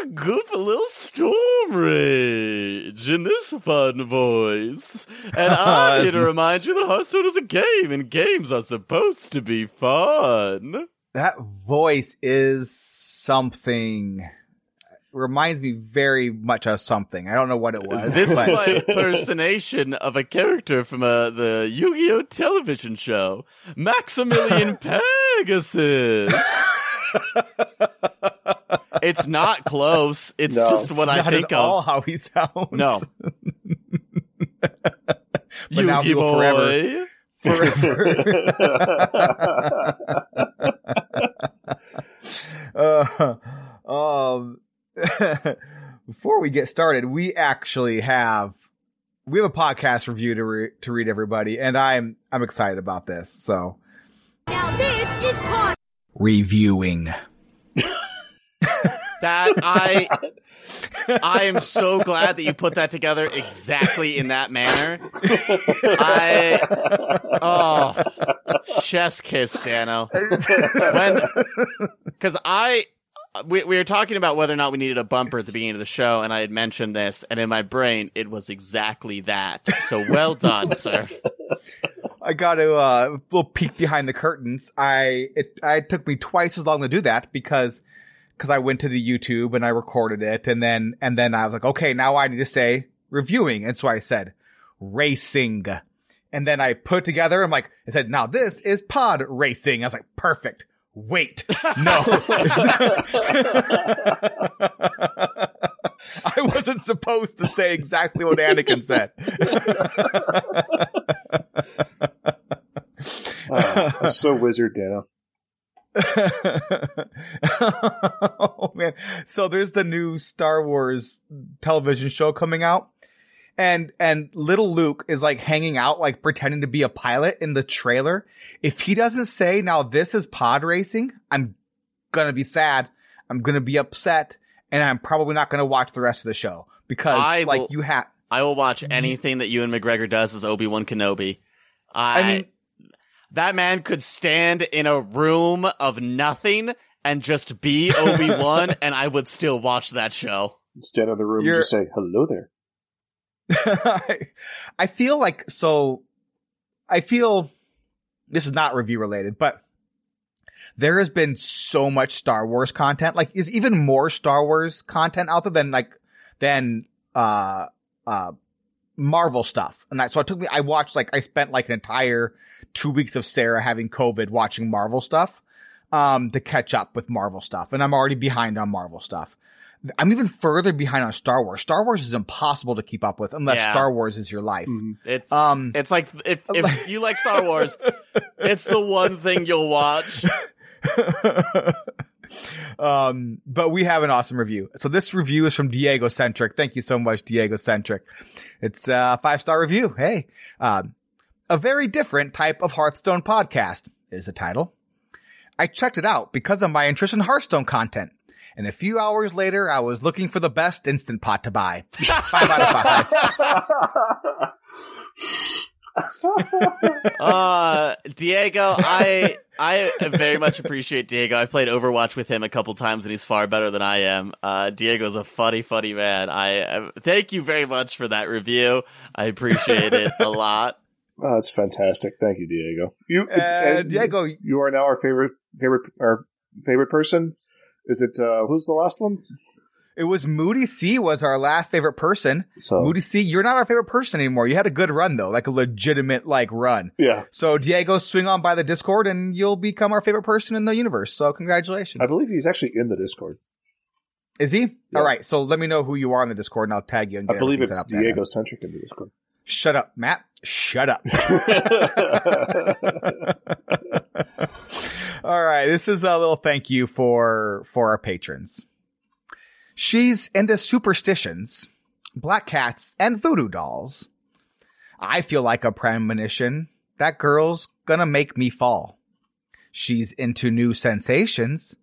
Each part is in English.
I'm Goofy Little Storm Rage in this fun voice. And I'm here to remind you that Hearthstone is a game, and games are supposed to be fun. That voice is something. Reminds me very much of something. I don't know what it was. This is my impersonation of a character from uh, the Yu-Gi-Oh television show, Maximilian Pegasus. it's not close. It's No, just what I not think at all of. how he sounds. No. But now he Yu-Gi forever- uh, um, before we get started, we actually have we have a podcast review to re- to read everybody, and I'm I'm excited about this. So Now this is pod. Reviewing. That I I am so glad that you put that together exactly in that manner. I oh chef's kiss, Dano. When because I we, we were talking about whether or not we needed a bumper at the beginning of the show, and I had mentioned this, and in my brain it was exactly that. So well done, sir. I got to uh, a little peek behind the curtains. I it, it took me twice as long to do that because because I went to the YouTube and I recorded it, and then and then I was like, okay, now I need to say reviewing, and so I said racing, and then I put together. I'm like, I said, now this is pod racing. I was like, perfect. Wait, no. I wasn't supposed to say exactly what Anakin said. Ah, so wizard, Dano. oh man. So there's the new Star Wars television show coming out. And and little Luke is like hanging out, like pretending to be a pilot in the trailer. If he doesn't say now this is pod racing, I'm gonna be sad. I'm gonna be upset, and I'm probably not gonna watch the rest of the show because I like will- you have. I will watch anything that Ewan McGregor does as Obi Wan Kenobi. I, I mean, that man could stand in a room of nothing and just be Obi Wan, and I would still watch that show. Stand in the room You're- and just say hello there. I, I feel like so I feel this is not review related, but there has been so much Star Wars content. Like is even more Star Wars content out there than like than uh uh Marvel stuff. And that so it took me I watched like I spent like an entire two weeks of Sarah having COVID watching Marvel stuff um to catch up with Marvel stuff. And I'm already behind on Marvel stuff. I'm even further behind on Star Wars. Star Wars is impossible to keep up with unless Yeah. Star Wars is your life. Mhm. It's Um, it's like if if you like Star Wars, it's the one thing you'll watch. um, but we have an awesome review. So this review is from Diego Centric. Thank you so much, Diego Centric. It's a five star review. Hey, um, a very different type of Hearthstone podcast is the title. I checked it out because of my interest in Hearthstone content. And a few hours later, I was looking for the best instant pot to buy. Five out of five. Uh, Diego, I I very much appreciate Diego. I've played Overwatch with him a couple times, and he's far better than I am. Uh, Diego's a funny, funny man. I uh, thank you very much for that review. I appreciate it a lot. Oh, that's fantastic. Thank you, Diego. You, Uh, and Diego, you are now our favorite favorite our favorite person. Is it uh who's the last one? It was Moody C was our last favorite person. So Moody C, you're not our favorite person anymore. You had a good run though, like a legitimate like run. yeah, So Diego, swing on by the Discord, and you'll become our favorite person in the universe. So congratulations. I believe he's actually in the Discord. Is he? Yeah. All right. So let me know who you are on the Discord, and I'll tag you. I believe it's set up there. Diego centric in the Discord. Shut up, Matt. Shut up. All right, this is a little thank you for for our patrons. She's into superstitions, black cats, and voodoo dolls. I feel like a premonition. That girl's gonna make me fall. She's into new sensations,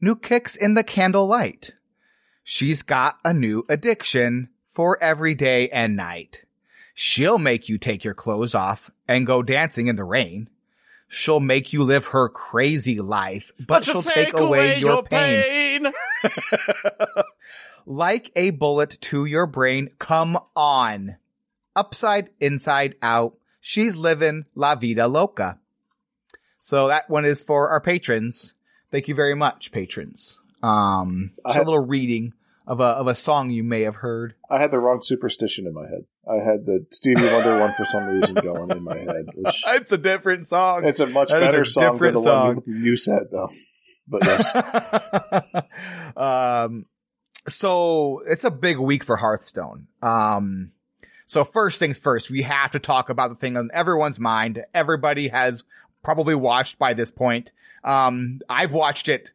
new kicks in the candlelight. She's got a new addiction for every day and night. She'll make you take your clothes off and go dancing in the rain. She'll make you live her crazy life, but, she'll take, away, your pain. pain. like a bullet to your brain. Come on. Upside, inside, out. She's living la vida loca. So that one is for our patrons. Thank you very much, patrons. Um, I just a little reading of a of a song you may have heard. I had the wrong superstition in my head. I had the Stevie Wonder one for some reason going in my head, which It's a different song. it's a much That better a song than the song. one you, you said, though. But yes, um, so it's a big week for Hearthstone. Um, so first things first, we have to talk about the thing on everyone's mind. Everybody has probably watched by this point. Um, I've watched it.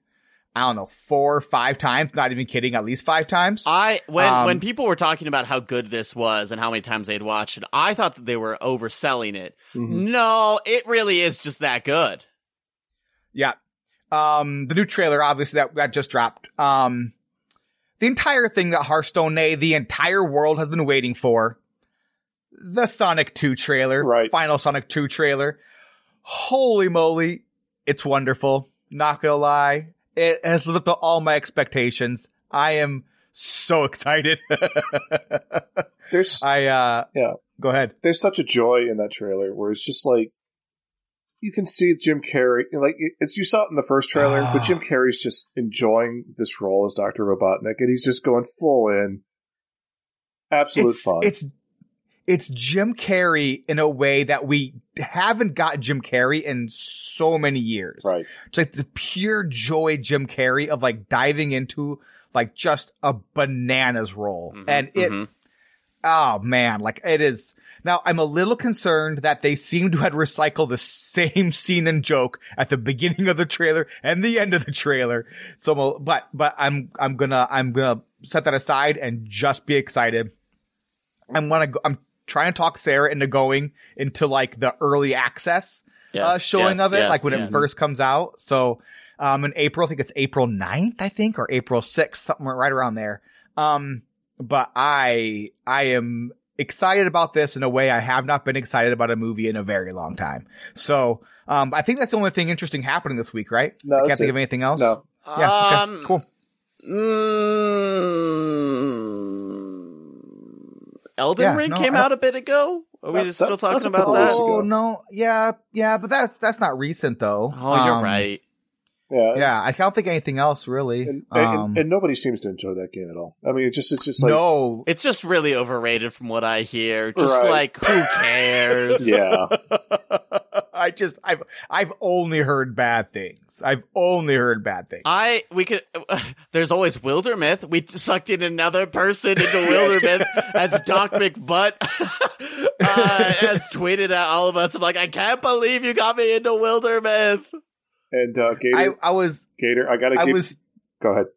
I don't know, four or five times. Not even kidding. At least five times. I when Um, when people were talking about how good this was and how many times they'd watched it, I thought that they were overselling it. Mhm. No, it really is just that good. Yeah. Um, the new trailer, obviously, that, that just dropped. Um, the entire thing that Hearthstone, nay, the entire world has been waiting for. The Sonic 2 trailer. Right. Final Sonic 2 trailer. Holy moly. It's wonderful. Not gonna lie. It has lived up to all my expectations. I am so excited. there's I, uh, Yeah. Go ahead. there's such a joy in that trailer where it's just like you can see Jim Carrey. Like it's you saw it in the first trailer, Ah. but Jim Carrey's just enjoying this role as Doctor Robotnik, and he's just going full in. Absolute it's, fun. It's it's Jim Carrey in a way that we haven't got Jim Carrey in so many years. right. It's like the pure joy Jim Carrey of like diving into like just a bananas role. Mhm, and it mhm. oh man, like it is now I'm a little concerned that they seem to have recycled the same scene and joke at the beginning of the trailer and the end of the trailer. So but but I'm I'm gonna I'm gonna set that aside and just be excited. I'm gonna go, I'm trying and talk Sarah into going into like the early access uh, showing yes, of it, yes, like when yes. it first comes out. So, um, in April, I think it's April 9th, I think, or April 6th, something right around there. Um, but I, I am excited about this in a way I have not been excited about a movie in a very long time. So, um, I think that's the only thing interesting happening this week, right? No, I can't think it. of anything else. No, Yeah. Okay, Um, cool. Mm, Elden Yeah, Ring no, came out a bit ago. Are we That- just that- still that's talking about that? Oh no, yeah, yeah, but that's that's not recent though. Oh, you're Um, right. yeah, Yeah, I can't think of anything else really. And, and, um, and nobody seems to enjoy that game at all. I mean, it just it's just like no, It's just really overrated from what I hear. Just Right. like who cares? yeah, I just I've I've only heard bad things. I've only heard bad things. I we could. there's always Wildermyth. We sucked in another person into Wildermyth as Doc McButt uh, has tweeted at all of us. I'm like, I can't believe you got me into Wildermyth. and uh, Gator, I was Gator, I gotta I give. was go ahead.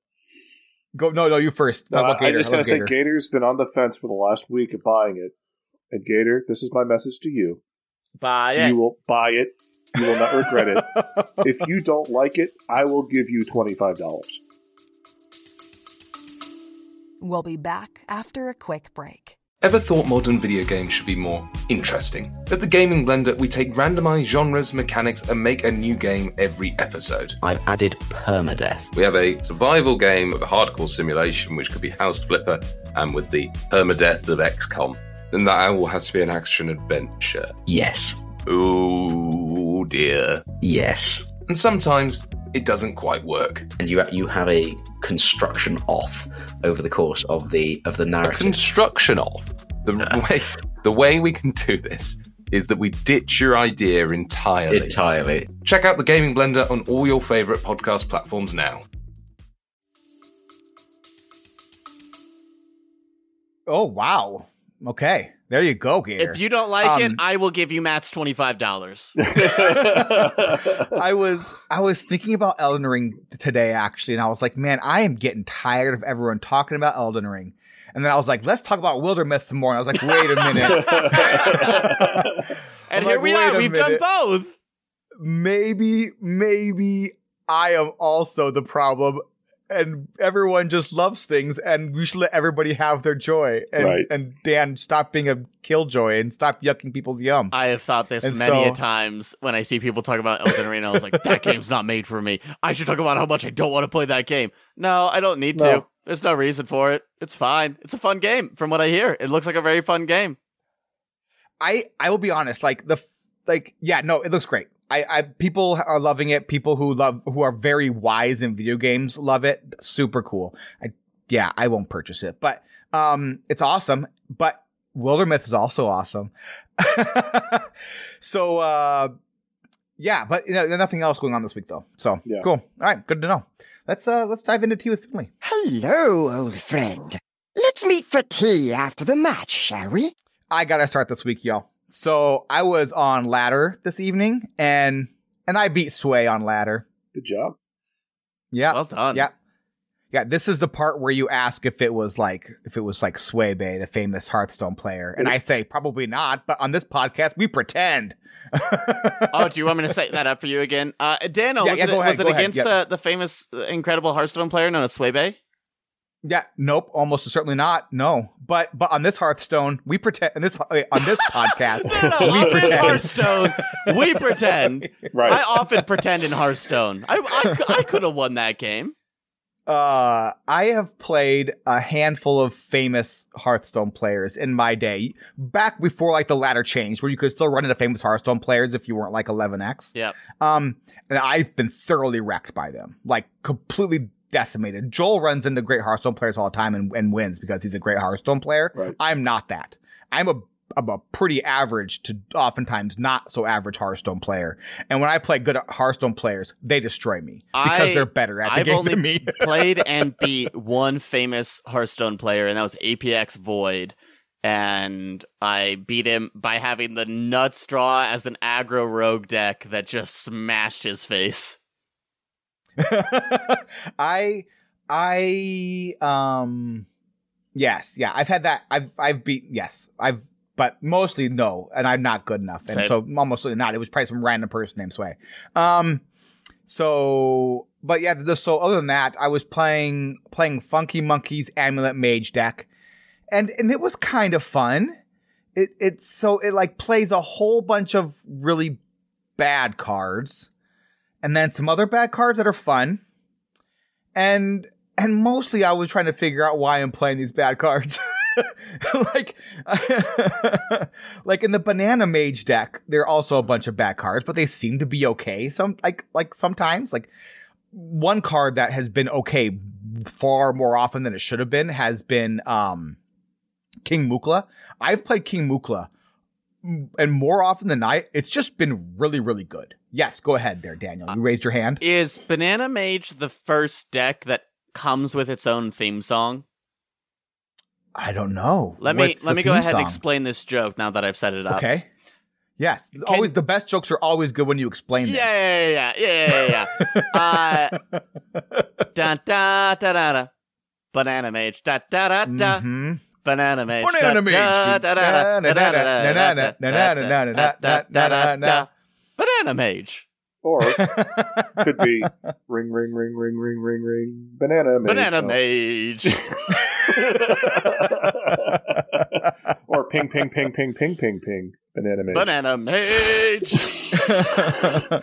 go no no you first. No, Talk about I, I'm just gonna love say Gator's been on the fence for the last week of buying it. And Gator, this is my message to you: Bye. you will buy it. You will not regret it. if you don't like it, I will give you twenty five dollars. We'll be back after a quick break. Ever thought modern video games should be more interesting? At the Gaming Blender, we take randomized genres, mechanics, and make a new game every episode. I've added permadeath. We have a survival game of a hardcore simulation, which could be House Flipper, and with the permadeath of XCOM. Then that all has to be an action adventure. Yes. Oh dear. Yes. And sometimes it doesn't quite work. And you you have a construction off over the course of the of the A narrative. construction of the way the way we can do this is that we ditch your idea entirely. Entirely. Check out the Gaming Blender on all your favorite podcast platforms now. Oh wow. Okay. There you go, Gator. If you don't like it, Um, I will give you Matt's twenty five dollars. I was I was thinking about Elden Ring today actually, and I was like, man, I am getting tired of everyone talking about Elden Ring. And then I was like, let's talk about Wildermyth some more. And I was like, wait a minute. And I'm here like, we are. We've done both. maybe, maybe I am also the problem. And everyone just loves things, and we should let everybody have their joy. And, Right. and Dan, stop being a killjoy and stop yucking people's yum. I have thought this And many a times when I see people talk about Elden Ring. I was like, that game's not made for me. I should talk about how much I don't want to play that game. No, I don't need to. There's no reason for it. It's fine. It's a fun game from what I hear. It looks like a very fun game. I I will be honest, like the like yeah, no, it looks great. I, I people are loving it. People who love who are very wise in video games love it. Super cool. I yeah, I won't purchase it, but um, it's awesome. But Wildermyth is also awesome. so uh, yeah, but you know, nothing else going on this week though. So Yeah. cool. All right, good to know. Let's uh let's dive into tea with Finley. Hello, old friend. Let's meet for tea after the match, shall we? I gotta start this week, y'all. So I was on ladder this evening, and and I beat Sway on ladder. Good job. Yeah, Well done. yeah, yeah. This is the part where you ask if it was like if it was like Sway Bay, the famous Hearthstone player, and I say probably not. But on this podcast, we pretend. Oh, do you want me to set that up for you again? Uh, Dano, Yeah, was yeah, it, ahead, was it go ahead, against yeah. the, the famous, uh, incredible Hearthstone player known as Swebe? Yeah, nope, almost certainly not. No, but but on this Hearthstone, we pretend. On this wait, on this podcast, No, no, we on this pretend. Hearthstone, we pretend. Right. I often pretend in Hearthstone. I, I, I could have won that game. Uh, I have played a handful of famous Hearthstone players in my day, back before like the ladder changed, where you could still run into famous Hearthstone players if you weren't like 11x. Yeah. Um, and I've been thoroughly wrecked by them, like completely decimated. Joel runs into great Hearthstone players all the time and, and wins because he's a great Hearthstone player. Right. I'm not that. I'm a I'm a pretty average to oftentimes not so average Hearthstone player. And when I play good Hearthstone players, they destroy me because I- they're better at the I've game only than me. played and beat one famous Hearthstone player, and that was APX Void. And I beat him by having the nuts draw as an aggro rogue deck that just smashed his face. I I um yes, yeah, I've had that I've I've beat yes. I've but mostly no, and I'm not good enough. And Same. so almost not. It was probably some random person named Sway. Um so but yeah, the, so other than that, I was playing playing Funky Monkey's Amulet Mage deck. And and it was kind of fun. It it's so it like plays a whole bunch of really bad cards and then some other bad cards that are fun. And and mostly I was trying to figure out why I'm playing these bad cards. like like in the banana mage deck, there are also a bunch of bad cards, but they seem to be okay. Some like like sometimes like one card that has been okay far more often than it should have been has been um King Mukla. I've played King Mukla and more often than not, it's just been really, really good. Yes, go ahead there, Daniel. You raised your hand. Is Banana Mage the first deck that comes with its own theme song? I don't know. Let me let me go ahead and explain this joke now that I've set it up. Okay. Yes, always the best jokes are always good when you explain them. Yeah, yeah, yeah, yeah, yeah, yeah. uh, da da da da da. Banana Mage. Da da da da. Mhm. Banana Maze. Banana Banana Mage. Or could be ring, ring, ring, ring, ring, ring, ring. Banana Mage. Banana Mage. or ping, ping, ping, ping, ping, ping, ping. Banana Mage. Banana Mage.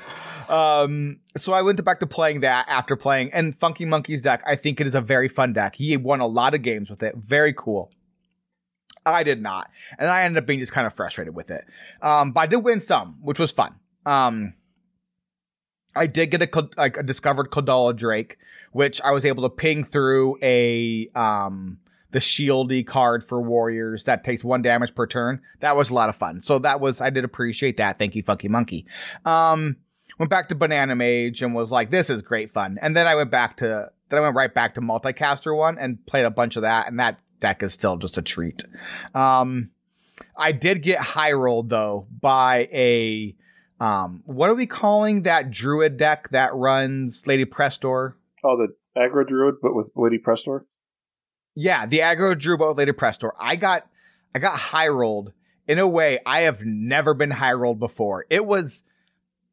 Um, so I went back to playing that after playing and Funky Monkey's deck. I think it is a very fun deck. He won a lot of games with it. Very cool. I did not, and I ended up being just kind of frustrated with it. Um, but I did win some, which was fun. Um, I did get a, like a discovered Coldarra Drake, which I was able to ping through a um the shieldy card for warriors that takes one damage per turn. That was a lot of fun. So that was I did appreciate that. Thank you, Funky Monkey. Um, went back to Banana Mage and was like, this is great fun. And then I went back to then I went right back to multicaster one and played a bunch of that, and that deck is still just a treat. Um, I did get high rolled though by a um, what are we calling that druid deck that runs Lady Prestor? Oh, the aggro druid, but with Lady Prestor? Yeah, the aggro drew with Lady Prestor. I got I got high rolled in a way I have never been high rolled before. It was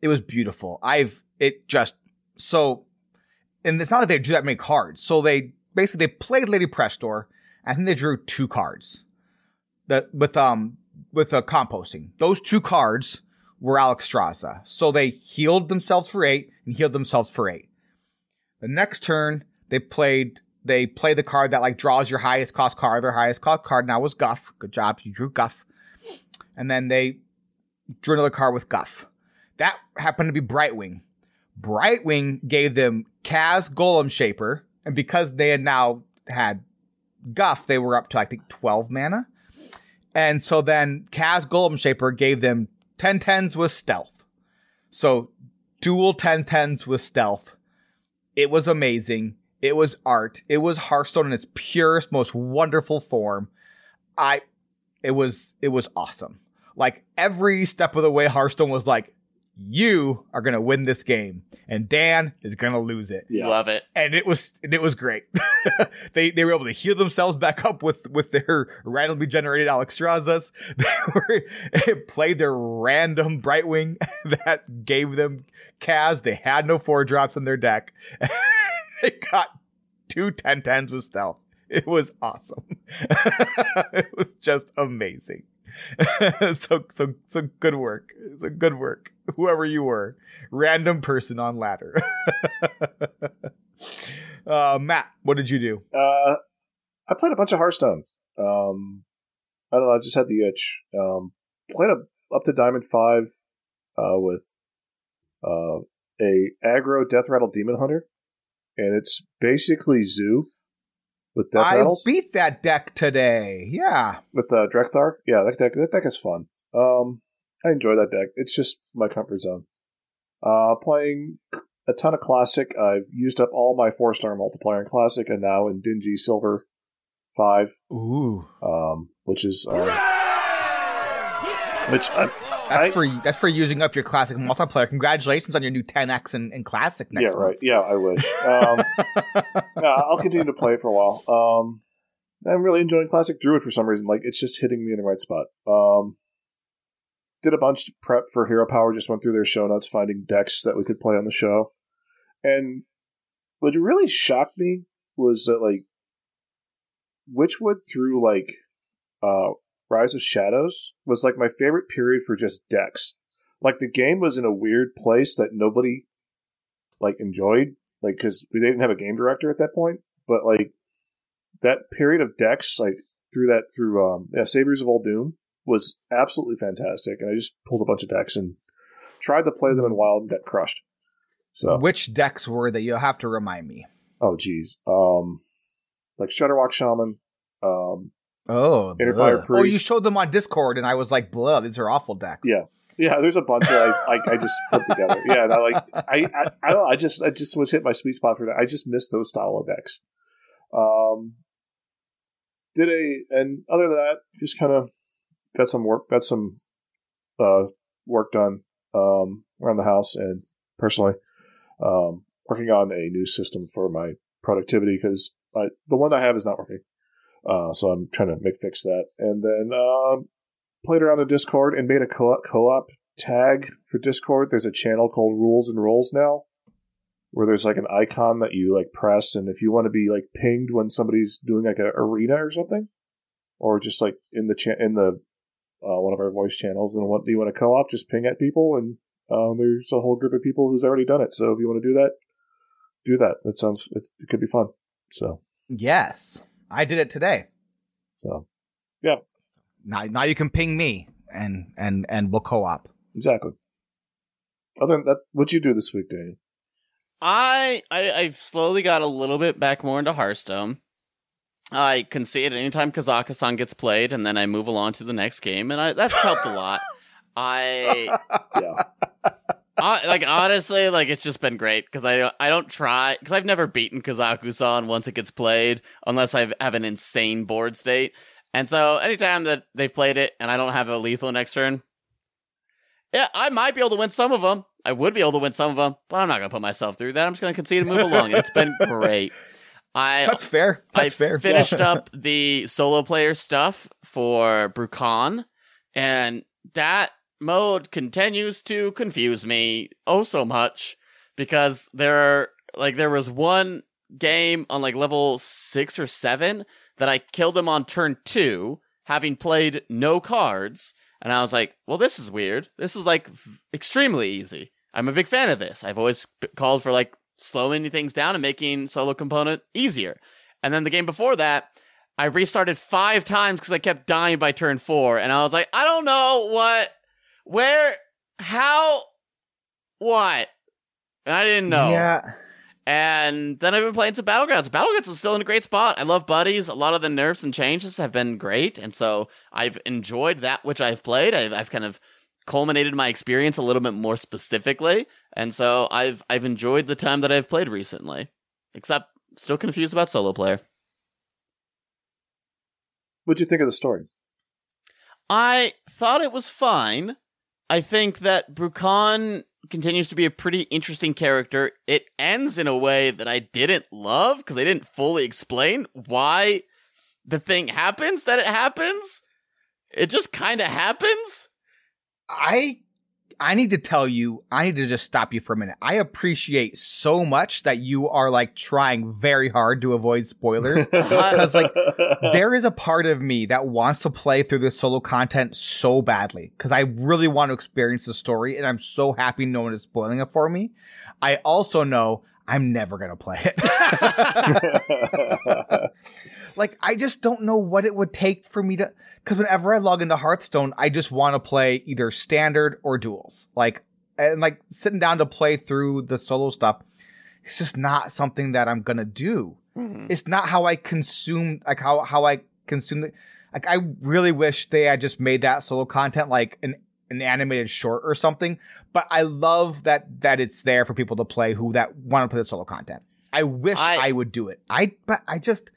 it was beautiful. I've it just so and it's not like they drew that many cards. So they basically they played Lady Prestor. I think they drew two cards. That with um with uh, composting. Those two cards were Alexstrasza. So they healed themselves for eight and healed themselves for eight. The next turn they played they play the card that like draws your highest cost card. Their highest cost card now was Guff. Good job, you drew Guff. And then they drew another card with Guff. That happened to be Brightwing. Brightwing gave them Kaz Golem Shaper, and because they had now had Guff, they were up to I think 12 mana. And so then Kaz Golem Shaper gave them 10 10s with stealth. So dual 10 10s with stealth. It was amazing. It was art. It was Hearthstone in its purest, most wonderful form. I it was it was awesome. Like every step of the way, Hearthstone was like, you are gonna win this game, and Dan is gonna lose it. Yeah. Love it. And it was it was great. they they were able to heal themselves back up with with their randomly generated Alexstrasza's. They were it played their random Brightwing that gave them Kaz. They had no four drops in their deck. they got two 10 10s with stealth. It was awesome. it was just amazing. so so so good work. So good work. Whoever you were, random person on ladder. uh, Matt, what did you do? Uh, I played a bunch of Hearthstone. Um, I don't know. I just had the itch. Um, played a, up to Diamond Five uh, with uh, a aggro Death Rattle Demon Hunter, and it's basically Zoo with Death I Rattles beat that deck today. Yeah. with uh, Drekthar. Yeah, that deck that deck is fun. Um, I enjoy that deck. It's just my comfort zone. Uh, playing a ton of Classic. I've used up all my four star multiplier in Classic, and now in Dingy Silver Five, Ooh. um, which is uh, which I, That's I- for that's for using up your classic multiplayer. Congratulations on your new 10x and, in classic next yeah, right. Yeah, I wish. Um, yeah, I'll continue to play it for a while. Um, I'm really enjoying Classic Druid for some reason. Like it's just hitting me in the right spot. Um, did a bunch of prep for Hero Power. Just went through their show notes, finding decks that we could play on the show. And what really shocked me was that like Witchwood through like uh, Rise of Shadows was like my favorite period for just decks. Like the game was in a weird place that nobody like enjoyed, like because we didn't have a game director at that point. But like that period of decks, like through that through um yeah, Saviors of Uldum was absolutely fantastic, and I just pulled a bunch of decks and tried to play them in Wild and got crushed. So Which decks were that? You'll have to remind me. oh geez, um, like Shudderwock Shaman, um, Oh, Inner bleh. Fire oh, you showed them on Discord, and I was like, "Blah, these are awful decks." Yeah. Yeah, there's a bunch that I, I, I just put together. Yeah, and I like I, I I don't know, I just I just was hit my sweet spot for that. I just missed those style of decks. Um did a and other than that, just kind of got some work got some uh work done um around the house and personally um working on a new system for my productivity because the one I have is not working. Uh, so I'm trying to make fix that, and then um, played around the Discord and made a co- co-op tag for Discord. There's a channel called Rules and Rolls now, where there's like an icon that you like press, and if you want to be like pinged when somebody's doing like an arena or something, or just like in the cha- in the uh, one of our voice channels, and what do you want to co-op, just ping at people, and um, there's a whole group of people who's already done it. So if you want to do that, do that. That sounds it, it could be fun. So Yes, I did it today. so yeah. Now, now you can ping me, and and and we'll co-op. exactly. Other than that, what'd you do this week, Daniel? I, I I've slowly got a little bit back more into Hearthstone. I can see it anytime Kazakusan gets played, and then I move along to the next game, and I, that's helped a lot. I, Yeah. I like honestly, like it's just been great because I I don't try because I've never beaten Kazakusan once it gets played unless I have an insane board state, and so anytime that they've played it and I don't have a lethal next turn, yeah, I might be able to win some of them. I would be able to win some of them, but I'm not gonna put myself through that. I'm just gonna concede and move along, and it's been great. I That's fair. That's I fair. finished up the solo player stuff for Brukan, and that mode continues to confuse me oh so much because there are like there was one game on like level six or seven that I killed him on turn two, having played no cards, and I was like, well, this is weird. This is like extremely easy. I'm a big fan of this. I've always called for like slowing things down and making solo component easier. And then the game before that, I restarted five times because I kept dying by turn four, and I was like, I don't know what, where, how, what, and I didn't know. Yeah. And then I've been playing some Battlegrounds. Battlegrounds is still in a great spot. I love buddies. A lot of the nerfs and changes have been great, and so I've enjoyed that which I've played. I've, I've kind of culminated my experience a little bit more specifically, and so I've I've enjoyed the time that I've played recently. Except still confused about solo player. What'd you think of the story? I thought it was fine. I think that Brukan continues to be a pretty interesting character. It ends in a way that I didn't love because they didn't fully explain why the thing happens that it happens. It just kind of happens. I I need to tell you, I need to just stop you for a minute. I appreciate so much that you are like trying very hard to avoid spoilers. Because like there is a part of me that wants to play through this solo content so badly because I really want to experience the story, and I'm so happy no one is spoiling it for me. I also know I'm never gonna play it. like I just don't know what it would take for me to because whenever I log into Hearthstone, I just want to play either standard or duels. Like and like sitting down to play through the solo stuff, it's just not something that I'm gonna do. Mm-hmm. It's not how I consume like how how I consume it. Like I really wish they had just made that solo content like an an animated short or something. But I love that that it's there for people to play who that want to play the solo content. I wish I- I, would do it. I but I just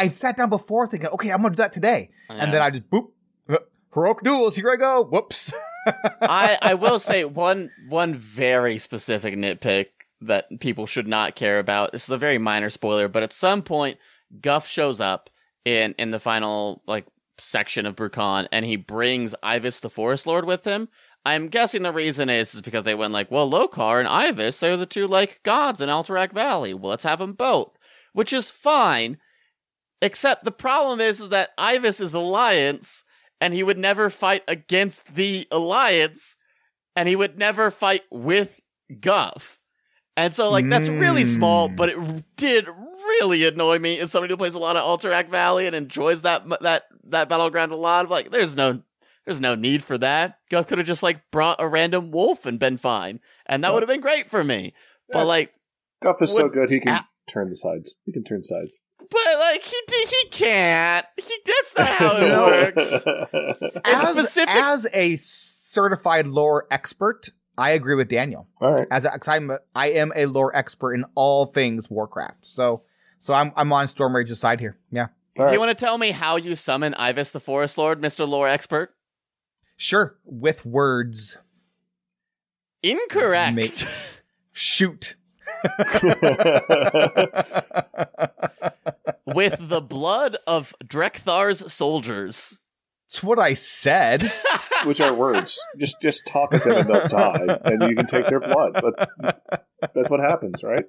I sat down before thinking, okay, I'm gonna do that today, and then I just boop, uh, heroic duels. Here I go. Whoops. I I will say one one very specific nitpick that people should not care about. This is a very minor spoiler, but at some point, Guff shows up in in the final like section of Brukan, and he brings Ivus the Forest Lord with him. I'm guessing the reason is is because they went like, well, Lokar and Ivus, they're the two like gods in Alterac Valley. Well, let's have them both, which is fine. Except the problem is, is that Ivus is Alliance, and he would never fight against the Alliance, and he would never fight with Guff. And so, like, that's really small, Mm. but it did really annoy me as somebody who plays a lot of Alterac Valley and enjoys that that that battleground a lot. I'm like, there's no there's no need for that. Guff could have just like brought a random wolf and been fine, and that would have been great for me. Yeah. But like, Guff is so good he can Ah. turn the sides. He can turn sides. But like he he can't. He that's not how it works. As, specific- as a certified lore expert, I agree with Daniel. All right. As a, 'cause I'm a, I am a lore expert in all things Warcraft. So so I'm I'm on Storm Rage's side here. Yeah. All right. You want to tell me how you summon Ivus the Forest Lord, Mister Lore Expert? Sure. With words. Incorrect. Mate. Shoot. With the blood of Drekthar's soldiers. That's what I said. Which are words. Just just talk with them enough time, and you can take their blood. But that's what happens, right?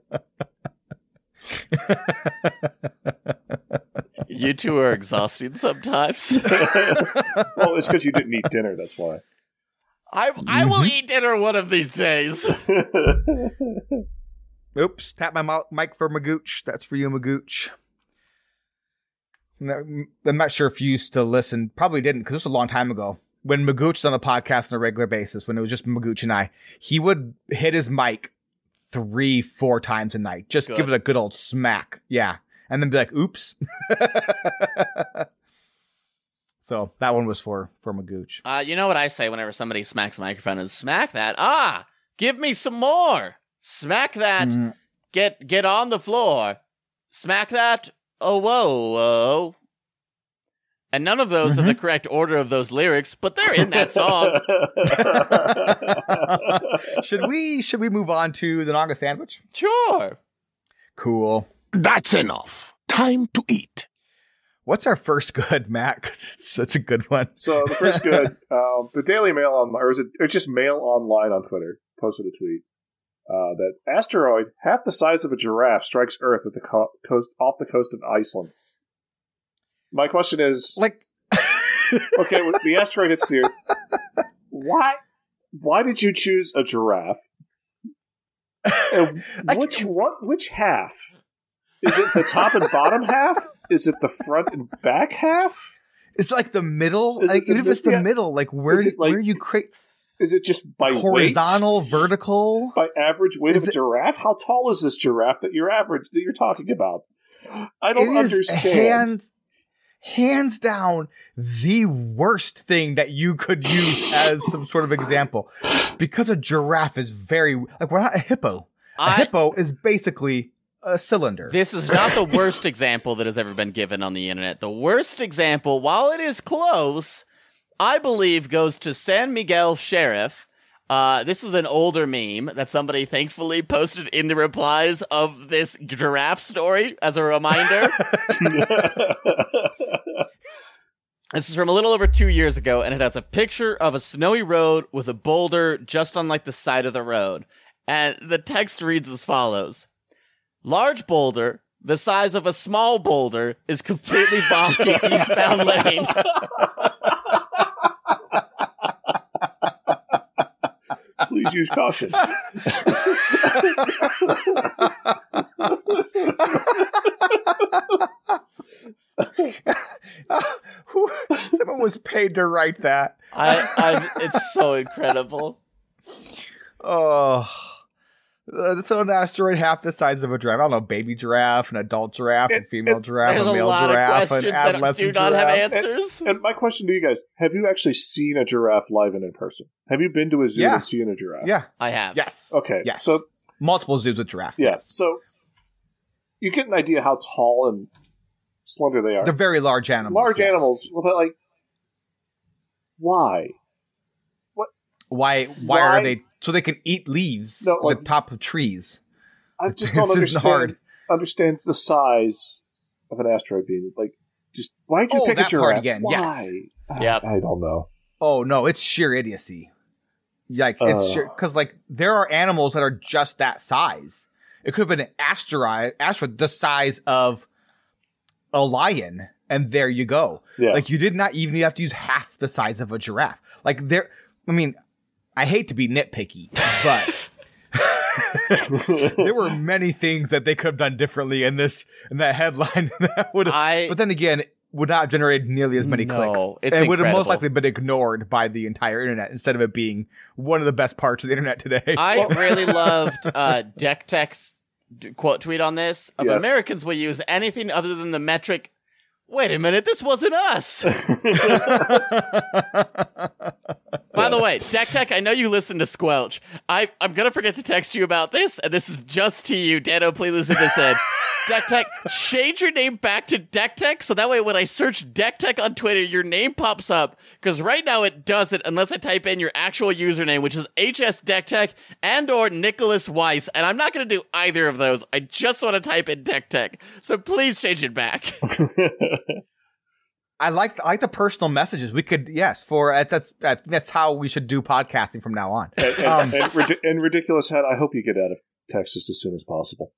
You two are exhausting sometimes. well, it's because you didn't eat dinner. That's why. I I will mm-hmm. eat dinner one of these days. Oops. Tap my mic for Magooch. That's for you, Magooch. I'm not sure if you used to listen. Probably didn't because this was a long time ago. When Magooch was on the podcast on a regular basis, when it was just Magooch and I, he would hit his mic three, four times a night. Just Good. give it a good old smack. Yeah. And then be like, oops. so that one was for, for Magooch. Uh, you know what I say whenever somebody smacks a microphone is smack that. Ah, give me some more. Smack that. Mm, Get get on the floor. Smack that. Oh whoa whoa. And none of those are the correct order of those lyrics, but they're in that song. should we should we move on to the Naga sandwich? Sure. Cool. That's enough. Time to eat. What's our first good, Matt? 'Cause it's such a good one. So the first good, um, the Daily Mail on, or is it? It's just Mail Online on Twitter posted a tweet uh, that asteroid half the size of a giraffe strikes Earth at the co- coast off the coast of Iceland. My question is, Like, okay, the asteroid hits the Earth. Why? Why did you choose a giraffe? And which what? Which half? Is it the top and bottom half? Is it the front and back half? it's like the middle. Is it Like, the even if it's the yeah. middle, like where Is do, it like- where you create Is it just by horizontal, weight? vertical? by average weight Is of a it- giraffe? How tall is this giraffe that you're average that you're talking about? I don't It is understand. Hands, hands down, the worst thing that you could use as some sort of example, because a giraffe is very like we're not a hippo. A I, hippo is basically a cylinder. this is not the worst example that has ever been given on the internet. The worst example, while it is close, I believe goes to San Miguel Sheriff. Uh, this is an older meme that somebody thankfully posted in the replies of this giraffe story as a reminder. This is from a little over two years ago, and it has a picture of a snowy road with a boulder just on like the side of the road. And the text reads as follows Large boulder, the size of a small boulder, is completely blocking eastbound lane. Please use caution. Someone was paid to write that. I, I, it's so incredible. Oh. Uh, so an asteroid half the size of a giraffe. I don't know, baby giraffe, an adult giraffe, a female it- giraffe, There's a a male lot of giraffe, an questions that adolescent do not have giraffe. answers. And my question to you guys: Have you actually seen a giraffe live and in person? Have you been to a zoo Yeah. and seen a giraffe? Yeah. I have. Yes. Okay. Yes. So multiple zoos with giraffes. yeah. yes. So you get an idea how tall and slender they are. They're very large animals. Large yes. animals. Well, but like, why? Why, why? Why- are they so they can eat leaves No, like- the top of trees? I just don't understand. hard. Understand the size of an asteroid being like. Just why'd you Oh, pick a that part giraffe? again, Why? yes. Yep. I don't know. Oh no, it's sheer idiocy. Like it's Uh. sheer because like there are animals that are just that size. It could have been an asteroid, asteroid the size of a lion, and there you go. Yeah. Like you did not even have to use half the size of a giraffe. Like there, I mean, I hate to be nitpicky, but there were many things that they could have done differently in this in that headline that would. I But then again, would not have generated nearly as many No, clicks. it's and would have most likely been ignored by the entire internet instead of it being one of the best parts of the internet today. I really loved uh, Deck Tech's quote tweet on this. Of Yes. Americans will use anything other than the metric. Wait a minute, this wasn't us. By the way, Deck Tech, I know you listen to Squelch. I, I'm gonna forget to text you about this, and this is just to you. Dano, please listen to this. in. Deck Tech, change your name back to Deck Tech, so that way when I search Deck Tech on Twitter, your name pops up. Because right now it doesn't unless I type in your actual username, which is HS Deck Tech and or Nicholas Weiss. And I'm not gonna do either of those. I just want to type in Deck Tech. So please change it back. I like I like the personal messages. We could yes for uh, that's that, that's how we should do podcasting from now on. and, and, Um, and, and ridiculous head. I hope you get out of Texas as soon as possible.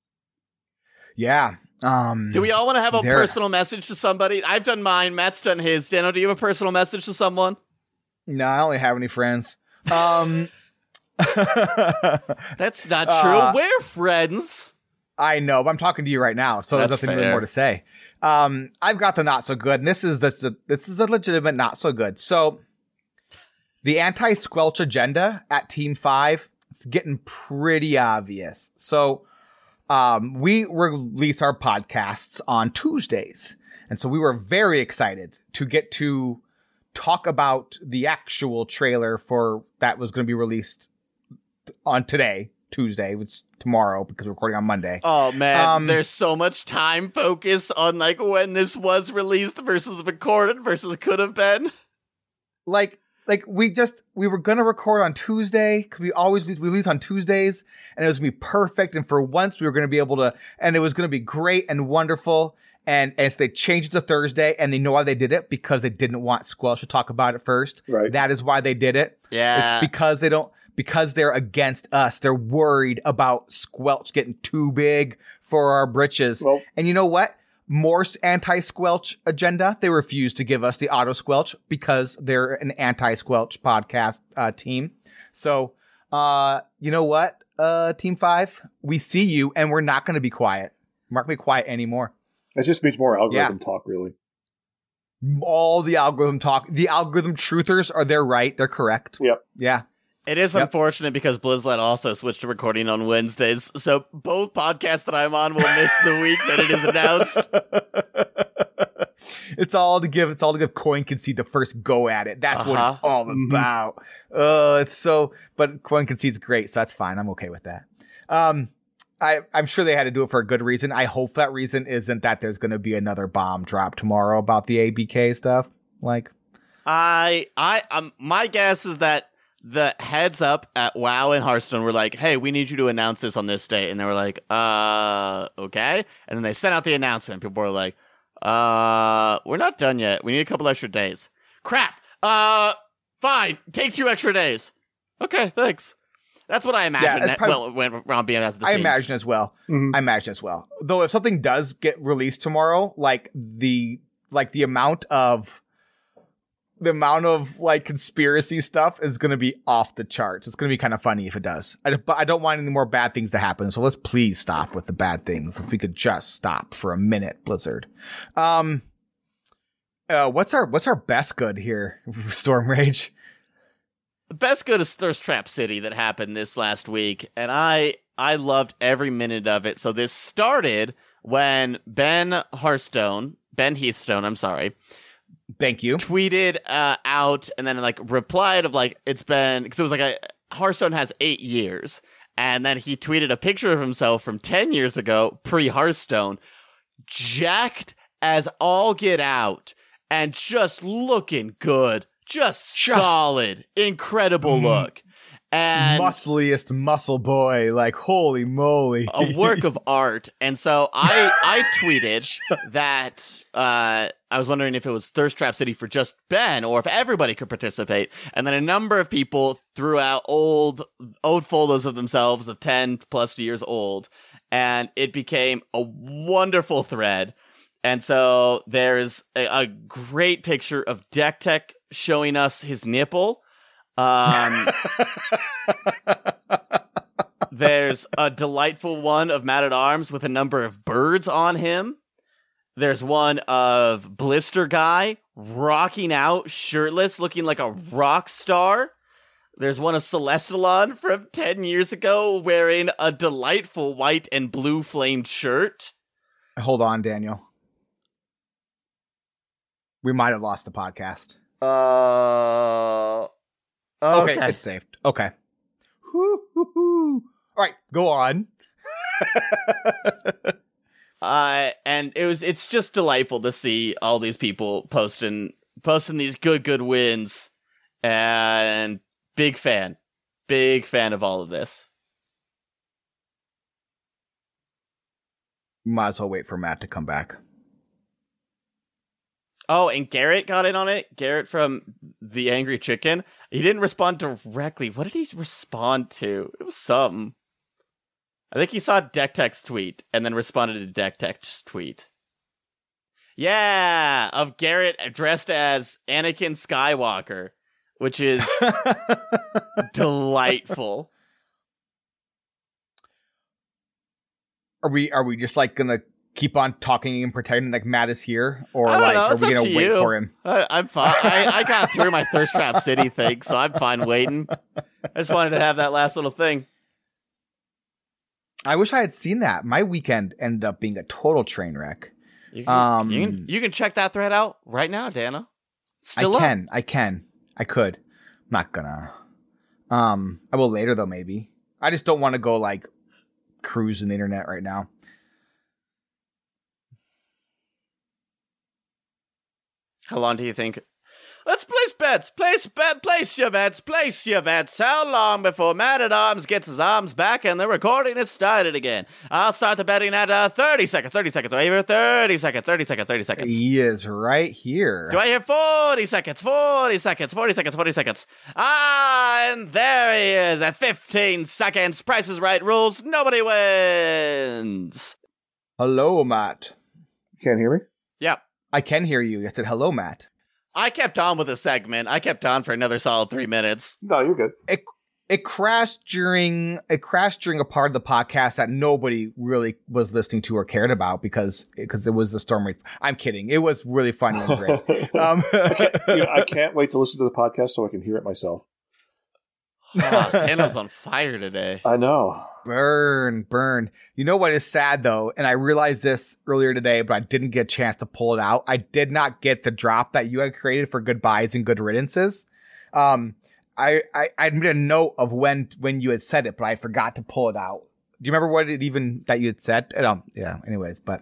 Yeah. Um, Do we all want to have a personal message to somebody? I've done mine. Matt's done his. Dano, do you have a personal message to someone? No, I don't have any friends. Um, That's not true. Uh, We're friends. I know, but I'm talking to you right now, so That's there's nothing really more to say. Um, I've got the not so good, and this is the this is a legitimate not so good. So, the anti squelch agenda at Team Five it's getting pretty obvious. So, um, we release our podcasts on Tuesdays, and so we were very excited to get to talk about the actual trailer for that was going to be released on today, Tuesday, which is tomorrow because we're recording on Monday. Oh man, Um, there's so much time focus on like when this was released versus recorded versus could have been. like like we just we were gonna record on Tuesday because we always we release on Tuesdays, and it was gonna be perfect. And for once, we were gonna be able to, and it was gonna be great and wonderful. And as they changed it to Thursday, and they know why they did it because they didn't want Squelch to talk about it first. Right. That is why they did it. Yeah. It's because they don't because they're against us. They're worried about Squelch getting too big for our britches. Well- and you know what? Morse anti-squelch agenda. They refuse to give us the auto squelch because they're an anti-squelch podcast uh, team. So, uh, you know what, uh, Team Five, we see you, and we're not going to be quiet. We're not going to be quiet anymore. It just means more algorithm talk, really. All the algorithm talk, the algorithm truthers are they're right. They're correct. Yep. Yeah. It is Yep. unfortunate because Blizzlet also switched to recording on Wednesdays, so both podcasts that I'm on will miss the week that it is announced. it's all to give. It's all to give Coin Concede the first go at it. That's what Uh-huh. it's all about. Uh, it's so. But Coin Concede's great, so that's fine. I'm okay with that. Um, I I'm sure they had to do it for a good reason. I hope that reason isn't that there's going to be another bomb drop tomorrow about the ABK stuff. Like, I, I, um, my guess is that the heads up at WoW and Hearthstone were like, "Hey, we need you to announce this on this date," and they were like, "Uh, okay." And then they sent out the announcement. People were like, "Uh, we're not done yet. We need a couple extra days." Crap. Uh, fine. Take two extra days. Okay, thanks. That's what I imagine. it's that, probably- well, went around being at the I scenes. imagine as well. Mhm. I imagine as well. Though if something does get released tomorrow, like the like the amount of the amount of like conspiracy stuff is going to be off the charts. It's going to be kind of funny if it does. I, but I don't want any more bad things to happen. So let's please stop with the bad things. If we could just stop for a minute, Blizzard. Um, uh, what's our what's our best good here, Storm Rage? The best good is Thirst Trap City that happened this last week, and I I loved every minute of it. So this started when Ben Hearthstone, Ben Heathstone, I'm sorry, Thank you. tweeted uh, out and then like replied of like it's been because it was like a Hearthstone has eight years, and then he tweeted a picture of himself from ten years ago, pre Hearthstone, jacked as all get out, and just looking good, just, Just- solid, incredible Mhm. look, and Muscliest muscle boy, like holy moly! a work of art. And so I I tweeted that uh, I was wondering if it was Thirst Trap City for just Ben or if everybody could participate. And then a number of people threw out old old photos of themselves of ten plus years old, and it became a wonderful thread. And so there's a, a great picture of Deck Tech showing us his nipple. Um, there's a delightful one of Man at Arms with a number of birds on him. There's one of Blister Guy rocking out shirtless, looking like a rock star. There's one of Celestalon from 10 years ago wearing a delightful white and blue flamed shirt. Hold on, Daniel. We might have lost the podcast. Uh, Okay, okay. it's saved. Okay. Hoo, hoo, hoo. All right, go on. Uh, and it was it's just delightful to see all these people posting posting these good good wins and big fan big fan of all of this Might as well wait for Matt to come back. oh and garrett got in on it garrett from the angry chicken he didn't respond directly. What did he respond to? It was something. I think he saw deck tweet and then responded to deck tweet. Yeah of garrett dressed as anakin skywalker which is delightful. Are we are we just like gonna keep on talking and pretending like Matt is here, or like know, are we gonna to wait you. for him? I, I'm fine. I, I got through my Thirst Trap City thing, so I'm fine waiting. I just wanted to have that last little thing. I wish I had seen that. My weekend ended up being a total train wreck. You can, Um, you can, you can check that thread out right now, Dana. Still I up. can, I can, I could. I'm not gonna. Um, I will later though. Maybe. I just don't want to go like cruising the internet right now. How long do you think? Let's place bets. Place bet. Place your bets. Place your bets. How long before Man at Arms gets his arms back and the recording is started again? I'll start the betting at uh, 30 seconds. 30 seconds. Right here. 30 seconds. 30 seconds. 30 seconds. He is right here. Do I hear 40 seconds? 40 seconds. 40 seconds. 40 seconds. Ah, and there he is at 15 seconds. Price is right rules. Nobody wins. Hello, Matt. You Can't hear me? Yep. I can hear you. I said hello, Matt. I kept on with the segment. I kept on for another solid three minutes. No, you're good. It it crashed during it crashed during a part of the podcast that nobody really was listening to or cared about because because it was the storm wave. I'm kidding. It was really funny and great. Um, I, can't, you know, I can't wait to listen to the podcast so I can hear it myself. Oh, Dano's on fire today. I know. Burn, burn. You know what is sad though, and I realized this earlier today, but I didn't get a chance to pull it out. I did not get the drop that you had created for goodbyes and good riddances. Um, I, I I made a note of when when you had said it, but I forgot to pull it out. Do you remember what it even that you had said? Um, yeah. Anyways, but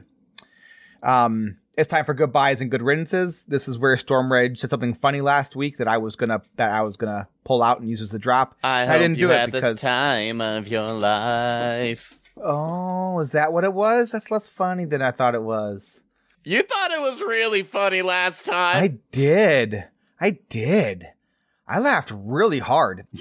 um, it's time for goodbyes and good riddances. This is where Storm Rage said something funny last week that I was gonna that I was gonna pull out and use as the drop. I, I didn't hope you do it had because the time of your life. oh, is that what it was? That's less funny than I thought it was. You thought it was really funny last time. I did. I did. I laughed really hard.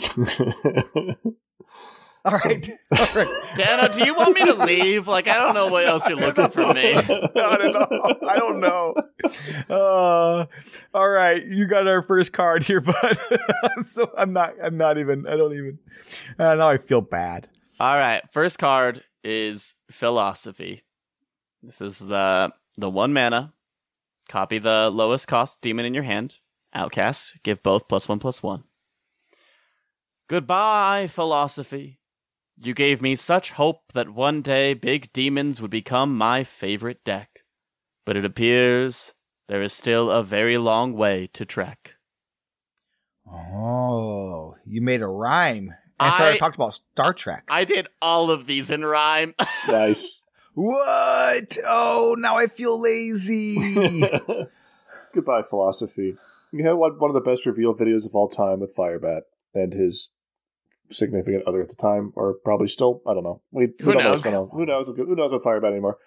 All right. All right. Dano, do you want me to leave? Like, I don't know what else you're looking for me. I don't know. I don't know. Uh, all right, you got our first card here, bud. so I'm not. I'm not even. I don't even. Uh, now I feel bad. All right, first card is Felosophy. This is the the one mana. Copy the lowest cost demon in your hand. Outcast. Give both plus one plus one. Goodbye, Felosophy. You gave me such hope that one day big demons would become my favorite deck. But it appears there is still a very long way to trek. Oh, you made a rhyme. I started I- talked about Star Trek. I did all of these in rhyme. nice. what? Oh, now I feel lazy. Goodbye, Felosophy. You had one, one of the best reveal videos of all time with Firebat and his significant other at the time, or probably still. I don't know. We, Who know knows? on. Who knows? Who knows with Firebat anymore?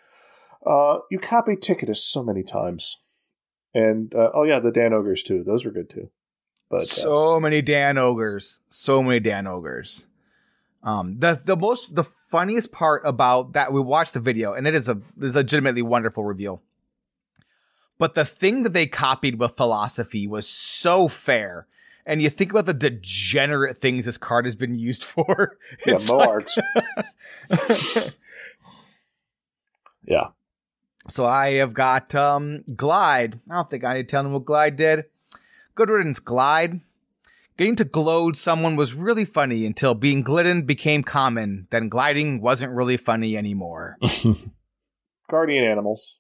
Uh, you copied Ticketus so many times, and uh, oh yeah, the Dan Ogres too. Those were good too. But uh, so many Dan ogres. So many Dan ogres. Um, the the most the funniest part about that we watched the video and it is a is a legitimately wonderful reveal. But the thing that they copied with Felosophy was so fair. And you think about the degenerate things this card has been used for. yeah, It's like- yeah. So I have got um Glide. I don't think I need to tell them what Glide did. Good riddance, Glide. Getting to gloat someone was really funny until being glidden became common. Then gliding wasn't really funny anymore. Guardian animals.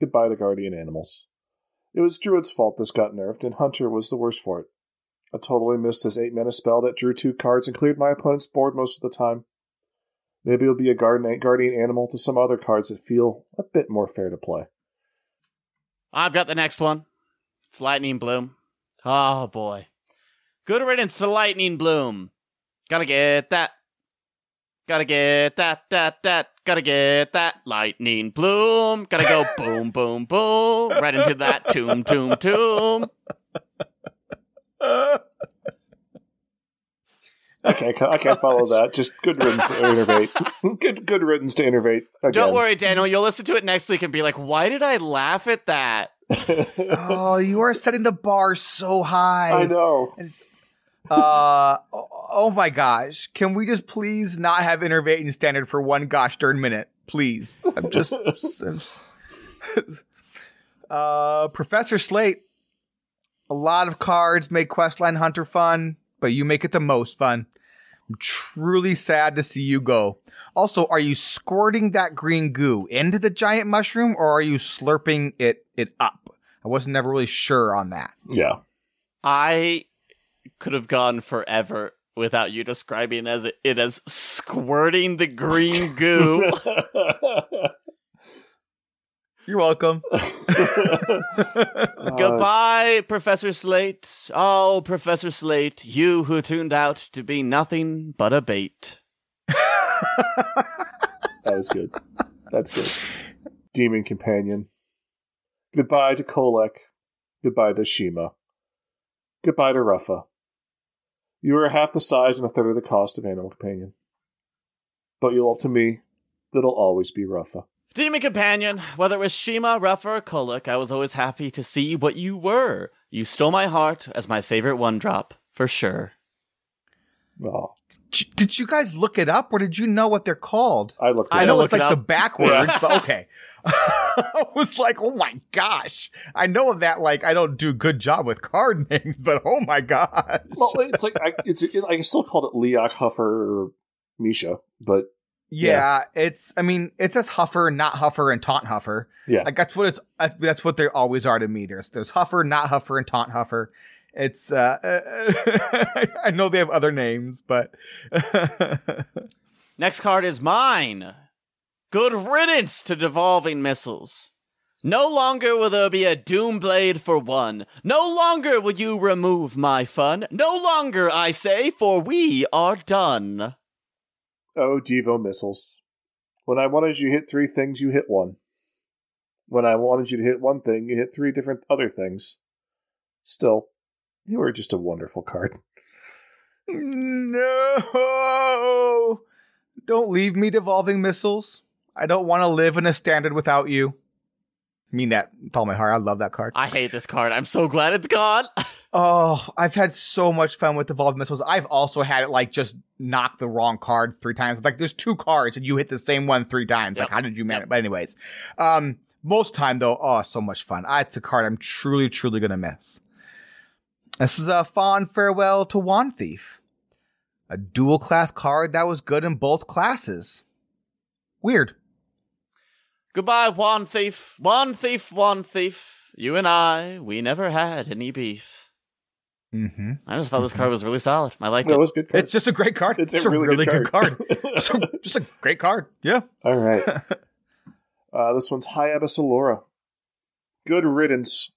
Goodbye to guardian animals. It was Druid's fault this got nerfed, and Hunter was the worst for it. I totally missed his 8 mana spell that drew two cards and cleared my opponent's board most of the time. Maybe it'll be a guardian, guardian animal to some other cards that feel a bit more fair to play. I've got the next one. It's Lightning Bloom. Oh boy. Good riddance to Lightning Bloom. Gotta get that. Gotta get that, that, that. Gotta get that Lightning Bloom. Gotta go boom, boom, boom. Right into that tomb, tomb, tomb. I can't, I can't follow that. Just good riddance to innervate. good, good riddance to innervate. Again. Don't worry, Daniel. You'll listen to it next week and be like, why did I laugh at that? oh, you are setting the bar so high. I know. Uh oh, oh my gosh. Can we just please not have innervating standard for one gosh darn minute? Please. I'm just I'm s- Uh Professor Slate. A lot of cards make Questline Hunter fun, but you make it the most fun. I'm truly sad to see you go. Also, are you squirting that green goo into the giant mushroom or are you slurping it it up? I wasn't never really sure on that. Yeah. I could have gone forever without you describing as it, it as squirting the green goo. You're welcome. Goodbye, Professor Slate. Oh, Professor Slate, you who turned out to be nothing but a bait. That was good. That's good. Demon Companion. Goodbye to Kolek. Goodbye to Shima. Goodbye to Reffuh. You are half the size and a third of the cost of Animal Companion. But you'll, to me, it'll always be Reffuh. Demon Companion, whether it was Shima, Reffuh, or Kolek, I was always happy to see what you were. You stole my heart as my favorite one drop, for sure. Oh, J- Did you guys look it up, or did you know what they're called? I looked. I know up. look it's like it the backwards, but okay. I was like, oh my gosh. I know of that, like, I don't do a good job with card names, but oh my gosh. Well, it's like I, it's it, I still called it Leok Huffer or Misha, but Yeah, it's, I mean, it says Huffer, not Huffer, and Taunt Huffer. yeah, Like, that's what it's, uh, that's what they always are to me. There's, there's Huffer, not Huffer, and Taunt Huffer. It's, uh, I know they have other names, but. Next card is mine. Good riddance to devolving missiles. No longer will there be a doom blade for one. No longer will you remove my fun. No longer, I say, for we are done. Oh Devo missiles. When I wanted you to hit three things, you hit one. When I wanted you to hit one thing, you hit three different other things. Still, you are just a wonderful card. No! Don't leave me devolving missiles. I don't want to live in a standard without you. I mean that with all my heart. I love that card. I hate this card. I'm so glad it's gone. Oh, I've had so much fun with devolving missiles. I've also had it like just knock the wrong card three times. Like there's two cards and you hit the same one three times. Like how did you manage? Yep. But anyways, um, most time though, oh, so much fun. Ah, it's a card I'm truly, truly gonna miss. This is a fond farewell to Wand Thief, a dual class card that was good in both classes. Weird. Goodbye, Wand Thief. Wand Thief, Wand Thief. You and I, we never had any beef. Mm-hmm. I just thought this card was really solid. I liked That it. was a good card. It's just a great card. It's It's, a a really really, good good card. card. just, a, just a great card. Yeah. All right. Uh, this one's High Abbess Alura. Good riddance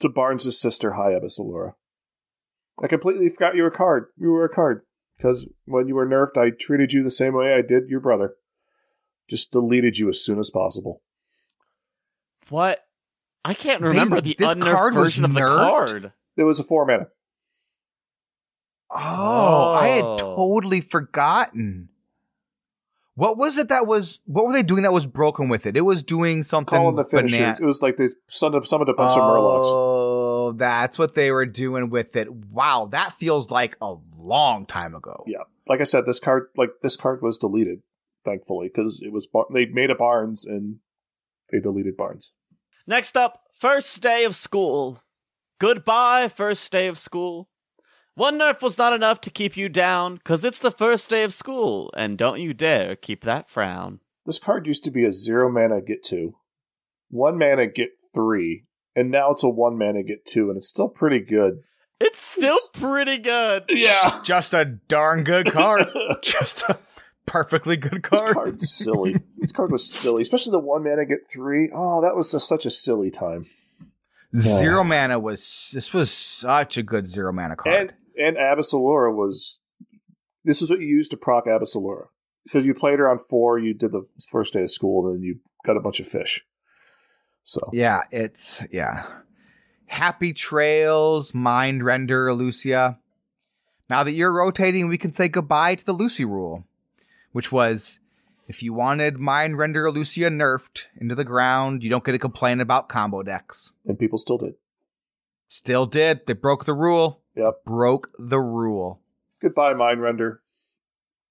to Barnes' sister, High Abbess Allura. I completely forgot you were a card. You were a card. Because when you were nerfed, I treated you the same way I did your brother. Just deleted you as soon as possible. What? I can't They- remember the this unnerfed version of the nerfed? card. It was a four mana. Oh, I had Oh. totally forgotten. What was it that was? What were they doing that was broken with it? It was doing something. Calling the finisher. banan- It was like they summoned summoned a bunch of Murlocs. Oh, that's what they were doing with it. Wow, that feels like a long time ago. Yeah, like I said, this card like this card was deleted, thankfully, because it was Bar- they made a Barnes and they deleted Barnes. Next up, first day of school. Goodbye, first day of school. One nerf was not enough to keep you down, cause it's the first day of school, and don't you dare keep that frown. This card used to be a zero mana get two, one mana get three, and now it's a one mana get two, and it's still pretty good. It's still pretty good. Yeah, Just a darn good card. Just a perfectly good card. this card. card's silly. this card was silly, especially the one mana get three. Oh, that was just such a silly time. Zero mana was this was such a good zero mana card. And and Abbess Alura was this is what you used to proc Abbess Alura because you played her on four. You did the first day of school, and then you got a bunch of fish. So Yeah, it's yeah. Happy trails, mind render, Lucia. Now that you're rotating, we can say goodbye to the Lucy rule, which was if you wanted mind render Lucia nerfed into the ground, you don't get to complain about combo decks. and people still did. Still did. They broke the rule. Yep. Broke the rule. Goodbye, Mind Render.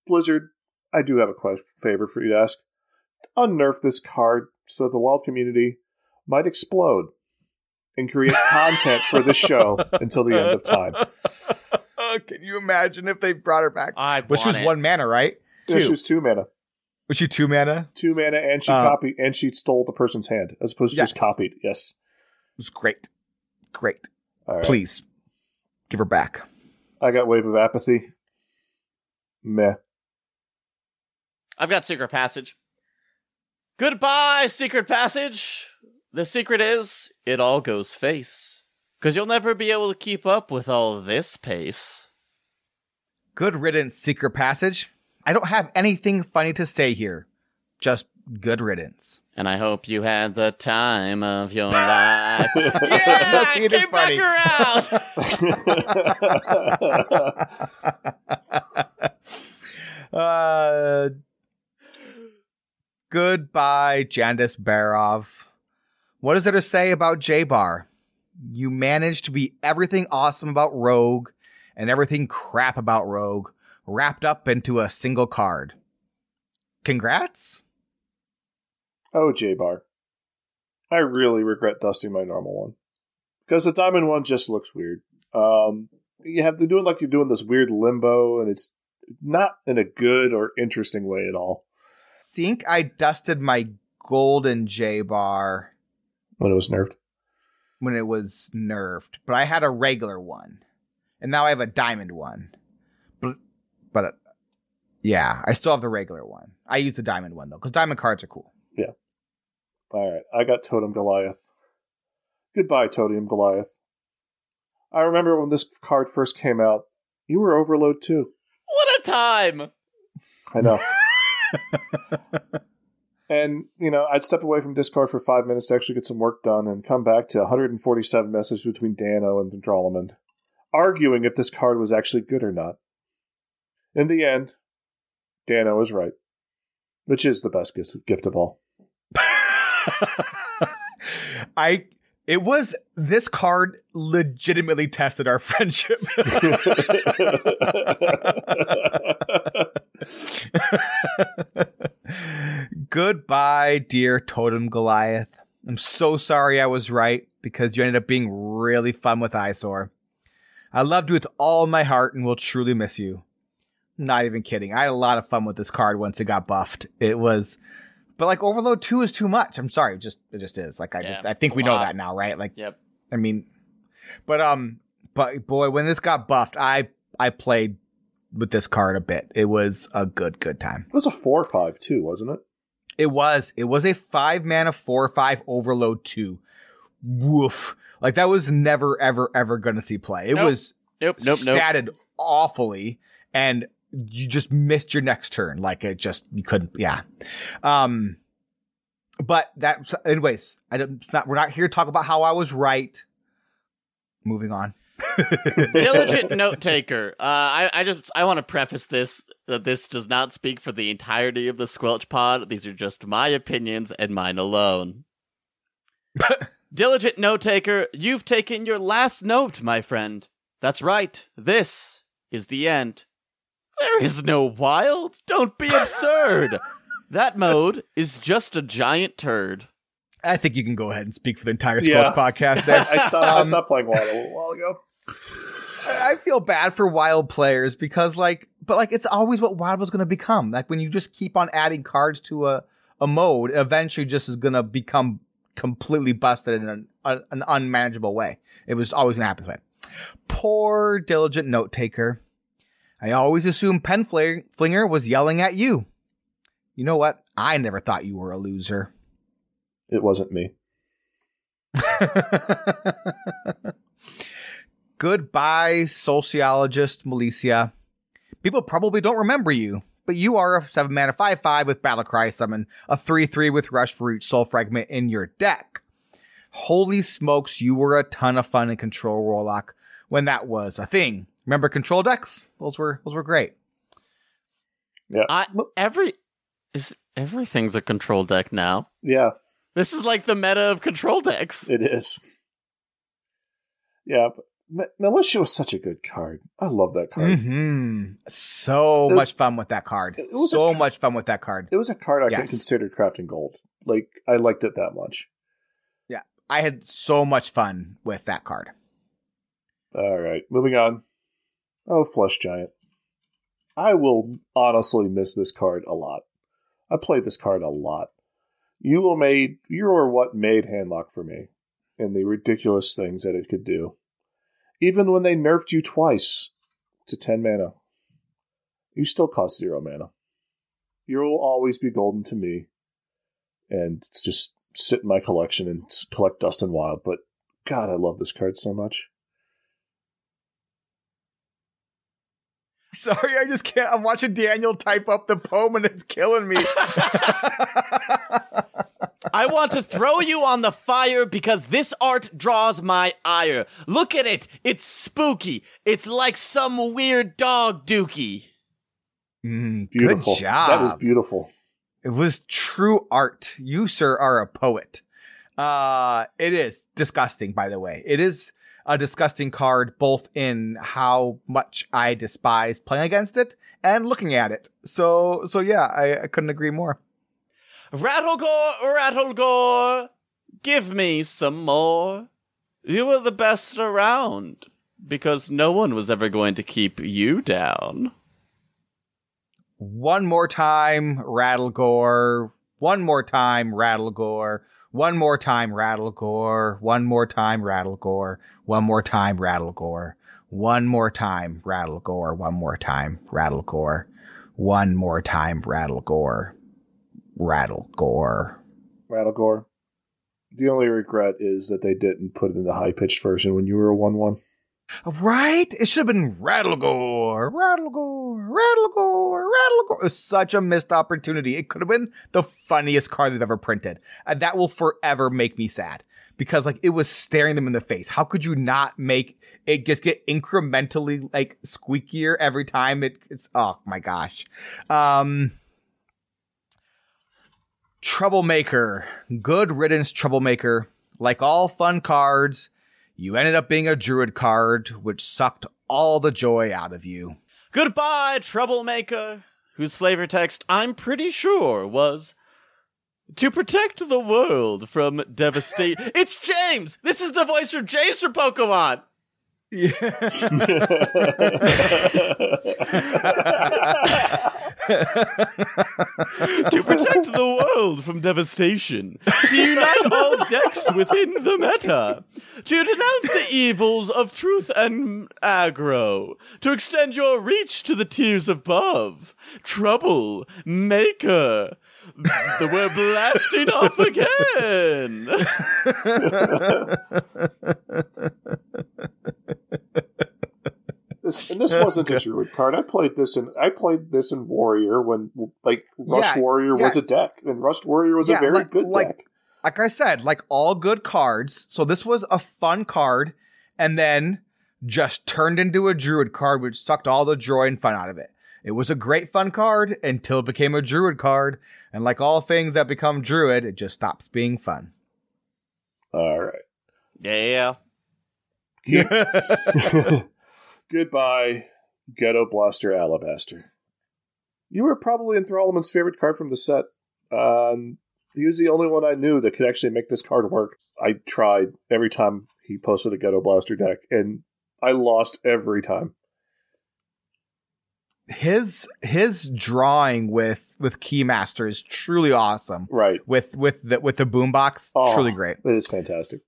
Blizzard, I do have a que- favor for you to ask. Unnerf this card so that the wild community might explode and create content for this show until the end of time. Can you imagine if they brought her back? I Which was it. one mana, right? Yeah, she Two. was two mana. Was she two mana? Two mana, and she Uh, copied, and she stole the person's hand as opposed to just copied. Yes. It was great. Great. All right. Please give her back. I got Wave of Apathy. Meh. I've got Secret Passage. Goodbye, secret passage. The secret is it all goes face. Cause you'll never be able to keep up with all this pace. Good riddance, secret passage. I don't have anything funny to say here. Just good riddance. And I hope you had the time of your life. yeah, Let's see I it is came back funny. uh, goodbye, Jandice Barov. What is there to say about J Bar? You managed to be everything awesome about Rogue and everything crap about Rogue wrapped up into a single card. Congrats? Oh, J Bar. I really regret dusting my normal one. Because the diamond one just looks weird. Um, you have to do it like you're doing this weird limbo, and it's not in a good or interesting way at all. Think I dusted my golden J bar When it was nerfed. when it was nerfed, but I had a regular one, and now I have a diamond one. But, but uh, yeah, I still have the regular one. I use the diamond one though, because diamond cards are cool. Yeah. All right, I got Totem Goliath. Goodbye, Totem Goliath. I remember when this card first came out, you were Overload too. What a time! I know. and, you know, I'd step away from Discord for five minutes to actually get some work done and come back to 147 messages between Dano and Drollamond, arguing if this card was actually good or not. In the end, Dano was right, which is the best gift, gift of all. I it was this card legitimately tested our friendship. Goodbye, dear Totem Goliath. I'm so sorry I was right because you ended up being really fun with Eyesore. I loved you with all my heart and will truly miss you. Not even kidding. I had a lot of fun with this card once it got buffed. It was but like Overload 2 is too much. I'm sorry, it just it just is. Like I Yeah, just I think we know lot. that now, right? Like Yep. I mean but um but boy, when this got buffed, I I played with this card a bit. It was a good good time. It was a 4 5 too, wasn't it? It was. It was a five mana four five overload two. Woof. Like that was never ever ever gonna see play. It Nope. was Nope, nope, nope. statted awfully, and you just missed your next turn. Like it just you couldn't. Yeah. Um. But that, anyways, I don't. It's not. We're not here to talk about how I was right. Moving on. Diligent note taker. Uh, I, I just I want to preface this that this does not speak for the entirety of the Squelch Pod. These are just my opinions and mine alone. Diligent note taker, you've taken your last note, my friend. That's right. This is the end. There is no wild. Don't be absurd. that mode is just a giant turd. I think you can go ahead and speak for the entire Yeah. Podcast. There. I stopped, I Um, stopped playing Wild a little while ago. I feel bad for wild players because like but like it's always what wild was going to become. Like when you just keep on adding cards to a a mode, eventually just is going to become completely busted in an, a, an unmanageable way. It was always going to happen this way. Poor diligent note taker. I always assumed Penflinger was yelling at you. You know what? I never thought you were a loser. It wasn't me. Goodbye, Soulciologist Malicia. People probably don't remember you, but you are a 7 mana 5 5 with Battlecry summon, a 3 3 with Rush for each soul fragment in your deck. Holy smokes, you were a ton of fun in Control Warlock when that was a thing. Remember Control decks? Those were those were great. Yeah. I every is everything's a control deck now. Yeah, This is like the meta of control decks. it is. Yeah, but M- Malicia was such a good card. I love that card. hmm So It- much fun with that card. it was so a- much fun with that card. It was a card I Yes. could consider crafting gold. Like I liked it that much. Yeah, I had so much fun with that card. All right, moving on. Oh, Flesh Giant. I will honestly miss this card a lot. I played this card a lot. You will made you are what made Handlock for me, and the ridiculous things that it could do. Even when they nerfed you twice to ten mana, you still cost zero mana. You will always be golden to me. and it's just sit in my collection and collect dust and Wild. But God, I love this card so much. Sorry, I just can't. I'm watching Daniel type up the poem and it's killing me. I want to throw you on the fire because this art draws my ire. Look at it. It's spooky. It's like some weird dog dookie. Mm, Beautiful. Good job. That was beautiful. It was true art. You, sir, are a poet. Uh, it is disgusting, by the way. It is a disgusting card, both in how much I despise playing against it and looking at it. So, so yeah, I, I couldn't agree more. Rattlegore, Rattlegore, give me some more. You were the best around because no one was ever going to keep you down. One more time, Rattlegore. One more time, Rattlegore. One more time, rattle gore. One more time, rattle gore. One more time, rattle gore. One more time, rattle gore. One more time, rattle gore. One more time, rattle gore. Rattle gore. Rattle gore. The only regret is that they didn't put it in the high pitched version when you were a 1 1. Right? It should have been Rattlegore, Rattlegore, Rattlegore, Rattlegore. It was such a missed opportunity. It could have been the funniest card they've ever printed. And that will forever make me sad because like it was staring them in the face. How could you not make it just get incrementally like squeakier every time it, it's, oh my gosh. Um, Troublemaker. Good riddance, Troublemaker. Like all fun cards, you ended up being a druid card, which sucked all the joy out of you. Goodbye, troublemaker, whose flavor text I'm pretty sure was to protect the world from devastation. it's James! This is the voice of James from Pokemon! To protect the world from devastation, to unite all decks within the meta, to denounce the evils of truth and aggro, to extend your reach to the tiers above, trouble, maker. We're blasting off again. This, and this wasn't a druid card. I played this in I played this in Warrior when like Rust Yeah, Warrior was a deck, and Rust Warrior was Yeah, a very like- good like- deck. Like I said, like all good cards. So this was a fun card and then just turned into a druid card, which sucked all the joy and fun out of it. It was a great fun card until it became a druid card. And like all things that become druid, it just stops being fun. All right. Yeah. Goodbye, Ghetto Blaster Alabaster. You were probably Enthrallment's favorite card from the set. Um, he was the only one I knew that could actually make this card work. I tried every time he posted a Ghetto Blaster deck, and I lost every time. His his drawing with with Keymaster is truly awesome. Right. With with the with the boombox, Oh, truly great. It is fantastic.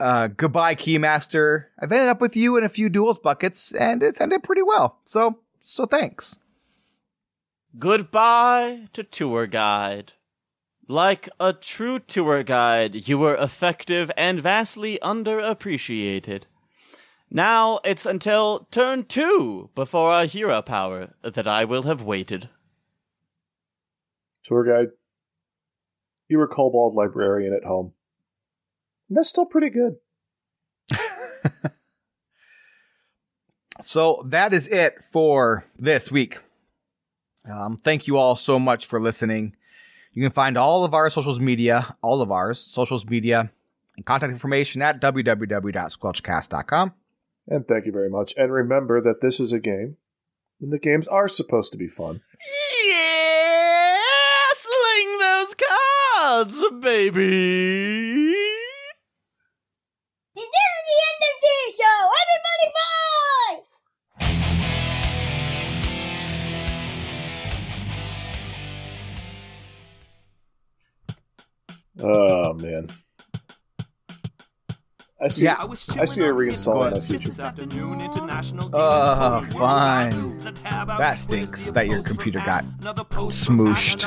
Uh, goodbye, Keymaster. I've ended up with you in a few duels buckets, and it's ended pretty well. So, so thanks. Goodbye to tour guide. Like a true tour guide, you were effective and vastly underappreciated. Now it's until turn two before our hero power that I will have waited. Tour guide. You were Kobold Librarian at home. And that's still pretty good. So that is it for this week. Um, thank you all so much for listening. You can find all of our socials media, all of ours, socials media, and contact information at www.squelchcast.com. And thank you very much. And remember that this is a game, and the games are supposed to be fun. Yeah! Sling those cards, baby! Oh man. I see. Yeah. I see a reinstall in my future. Oh, fine. That stinks that your computer got smooshed.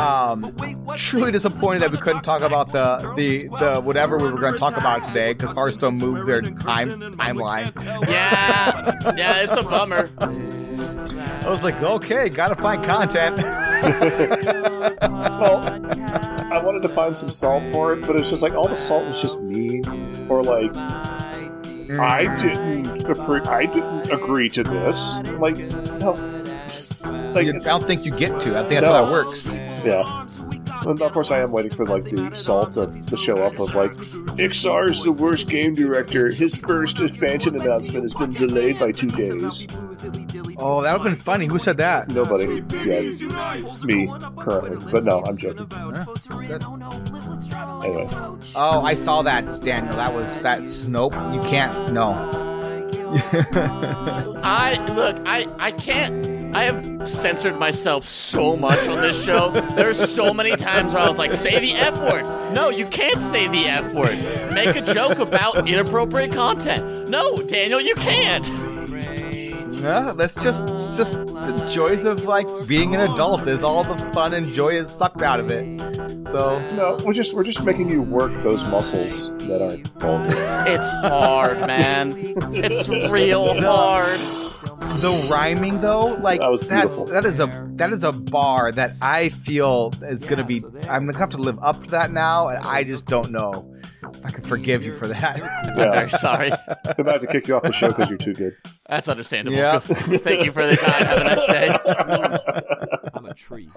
Um, truly disappointed that we couldn't talk about the the, the whatever we were going to talk about today because Hearthstone moved their time timeline. Yeah, yeah, it's a bummer. I was like, okay, gotta find content. Well, I wanted to find some salt for it, but it's just like all the salt was just mean, or like I didn't agree. I didn't agree to this. Like, no. It's like, I don't think you get to. I think that's No. how that works. yeah. And of course, I am waiting for like the salt to, to show up of like, Iksar is the worst game director. His first expansion announcement has been delayed by two days. Oh, that would have been funny. Who said that? Nobody, yeah, me currently, but no, I'm joking. Anyway, Oh, I saw that, Daniel. That was that's nope. You can't. No. I look, I I can't. I have censored myself so much on this show. There's so many times where I was like, "Say the f word." No, you can't say the f word. Make a joke about inappropriate content. No, Daniel, you can't. No, that's just just the joys of like being an adult. Is all the fun and joy is sucked out of it. So no, we're just we're just making you work those muscles that aren't vulgar. It's hard, man. It's real hard. the rhyming though, like That was that, that is a that is a bar that I feel is gonna be. I'm gonna have to live up to that now, and I just don't know if I can forgive you for that. I'm Yeah. very sorry. I'm about to kick you off the show because you're too good. That's understandable. Yeah. Thank you for the time. Have a nice day. I'm a tree.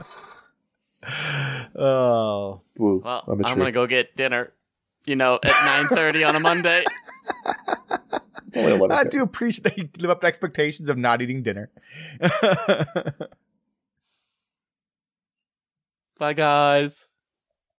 oh, Woo, Well, I'm I'm, gonna go get dinner. You know, at 9:30 on a Monday. It's only 11 I do appreciate that you live up to expectations of not eating dinner. Bye, guys.